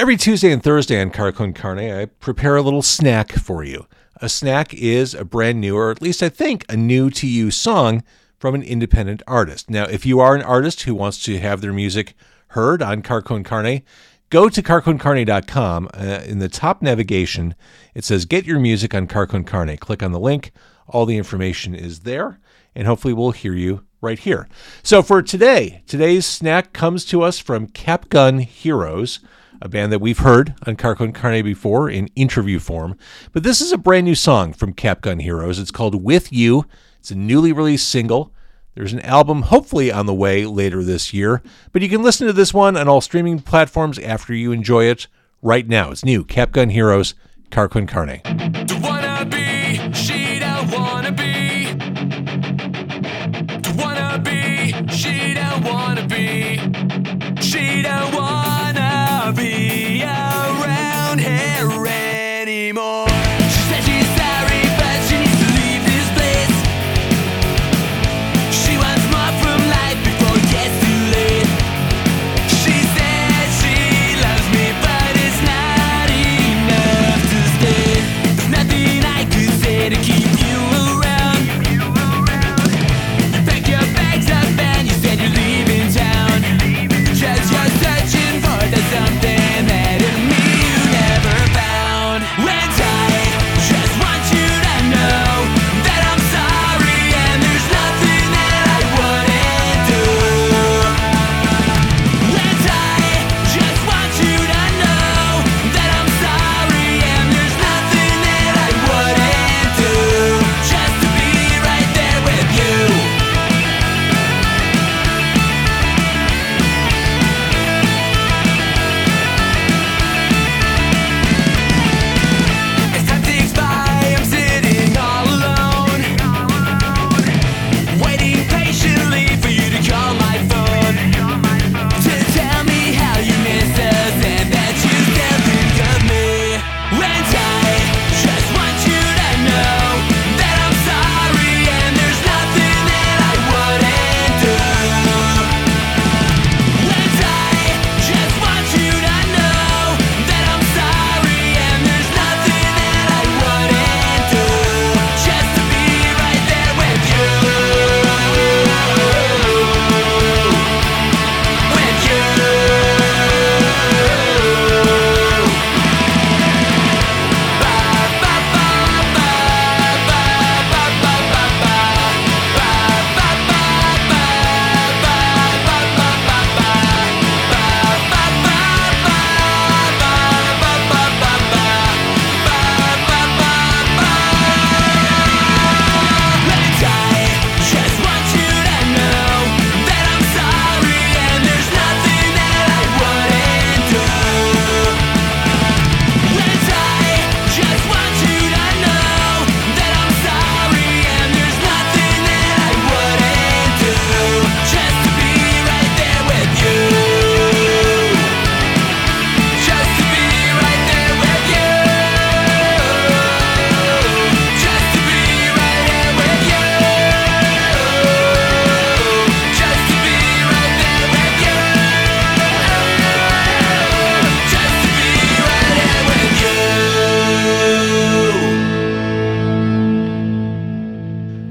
Every Tuesday and Thursday on Car Con Carne, I prepare a little snack for you. A snack is a brand new, or at least I think a new to you song from an independent artist. Now, if you are an artist who wants to have their music heard on Car Con Carne, go to carconcarne.com. Uh, in the top navigation, it says Get Your Music on Car Con Carne. Click on the link. All the information is there, and hopefully we'll hear you right here. So for today, today's snack comes to us from Capgun Heroes, a band that we've heard on Car Con Carne before in interview form. But this is a brand new song from Capgun Heroes. It's called With You. It's a newly released single. There's an album hopefully on the way later this year, but you can listen to this one on all streaming platforms after you enjoy it right now. It's new Capgun Heroes, Car Con Carne.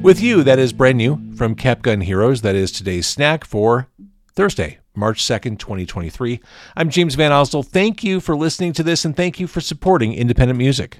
With You, that is brand new from Capgun Heroes. That is today's snack for Thursday, March 2nd, 2023. I'm James Van Osdol. Thank you for listening to this and thank you for supporting independent music.